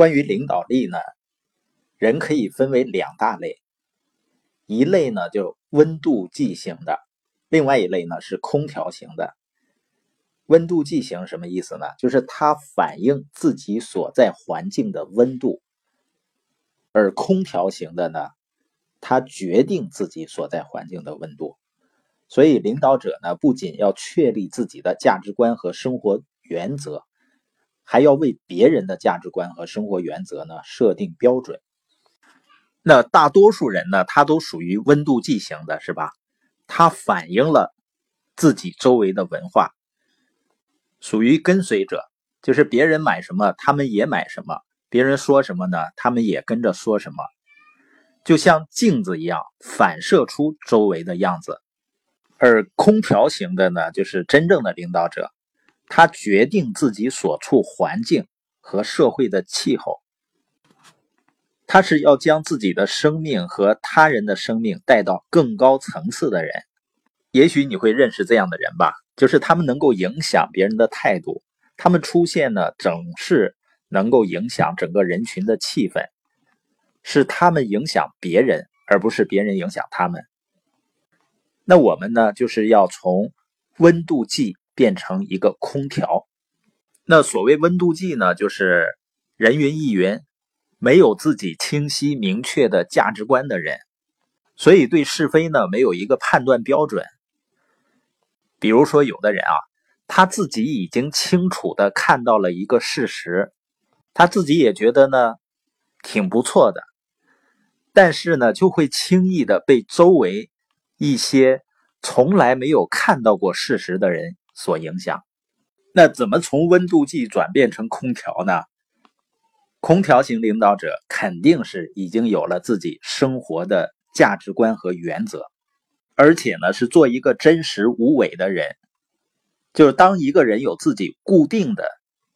关于领导力呢，人可以分为两大类，一类呢就温度计型的，另外一类呢是空调型的。温度计型什么意思呢？就是它反映自己所在环境的温度，而空调型的呢，它决定自己所在环境的温度。所以，领导者呢，不仅要确立自己的价值观和生活原则，还要为别人的价值观和生活原则呢设定标准。那大多数人呢，他都属于温度计型的，是吧？他反映了自己周围的文化。属于跟随者，就是别人买什么，他们也买什么；别人说什么呢，他们也跟着说什么。就像镜子一样，反射出周围的样子。而空调型的呢，就是真正的领导者，他决定自己所处环境和社会的气候。他是要将自己的生命和他人的生命带到更高层次的人。也许你会认识这样的人吧。就是他们能够影响别人的态度，他们出现呢，总是能够影响整个人群的气氛，是他们影响别人，而不是别人影响他们。那我们呢，就是要从温度计变成一个空调。那所谓温度计呢，就是人云亦云，没有自己清晰明确的价值观的人，所以对是非呢，没有一个判断标准。比如说，有的人啊，他自己已经清楚的看到了一个事实，他自己也觉得呢挺不错的，但是呢，就会轻易的被周围一些从来没有看到过事实的人所影响。那怎么从温度计转变成空调呢？空调型领导者肯定是已经有了自己生活的价值观和原则。而且呢，是做一个真实无伪的人。就是当一个人有自己固定的、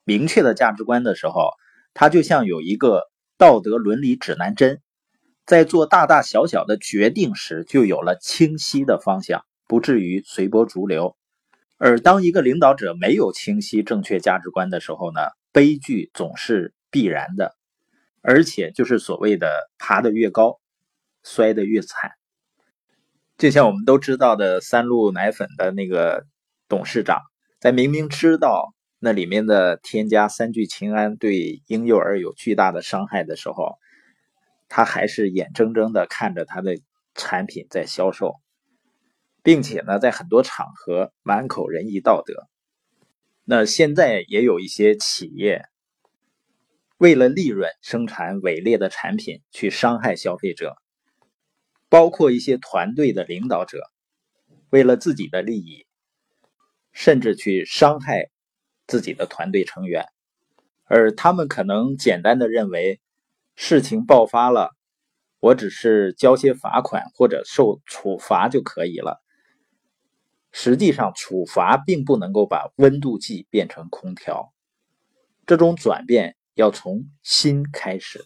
明确的价值观的时候，他就像有一个道德伦理指南针，在做大大小小的决定时，就有了清晰的方向，不至于随波逐流。而当一个领导者没有清晰正确价值观的时候呢，悲剧总是必然的，而且就是所谓的爬得越高，摔得越惨。就像我们都知道的三鹿奶粉的那个董事长，在明明知道那里面的添加三聚氰胺对婴幼儿有巨大的伤害的时候，他还是眼睁睁的看着他的产品在销售，并且呢，在很多场合满口仁义道德。那现在也有一些企业为了利润生产伪劣的产品，去伤害消费者。包括一些团队的领导者，为了自己的利益，甚至去伤害自己的团队成员，而他们可能简单的认为，事情爆发了，我只是交些罚款或者受处罚就可以了。实际上，处罚并不能够把温度计变成空调，这种转变要从心开始。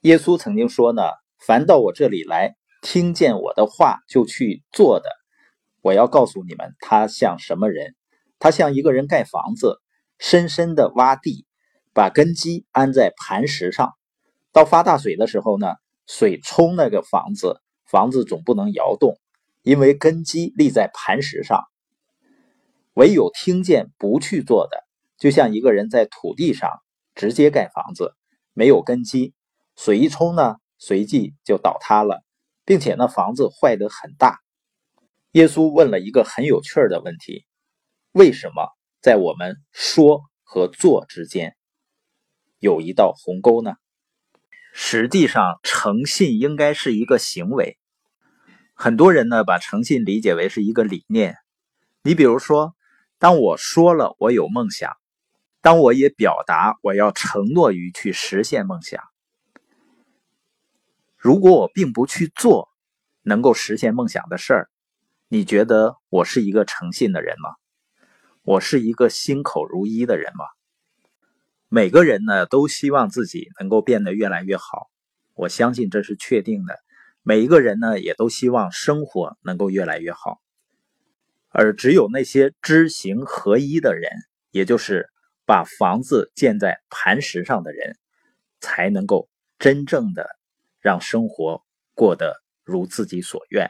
耶稣曾经说呢。凡到我这里来，听见我的话就去做的，我要告诉你们，他像什么人？他像一个人盖房子，深深的挖地，把根基安在磐石上。到发大水的时候呢，水冲那个房子，房子总不能摇动，因为根基立在磐石上。唯有听见不去做的，就像一个人在土地上直接盖房子，没有根基，水一冲呢。随即就倒塌了，并且那房子坏得很大。耶稣问了一个很有趣的问题：为什么在我们说和做之间有一道鸿沟呢？实际上，诚信应该是一个行为。很多人呢把诚信理解为是一个理念。你比如说，当我说了我有梦想，当我也表达我要承诺于去实现梦想。如果我并不去做能够实现梦想的事儿，你觉得我是一个诚信的人吗？我是一个心口如一的人吗？每个人呢都希望自己能够变得越来越好，我相信这是确定的。每一个人呢也都希望生活能够越来越好。而只有那些知行合一的人也就是把房子建在磐石上的人才能够真正的让生活过得如自己所愿。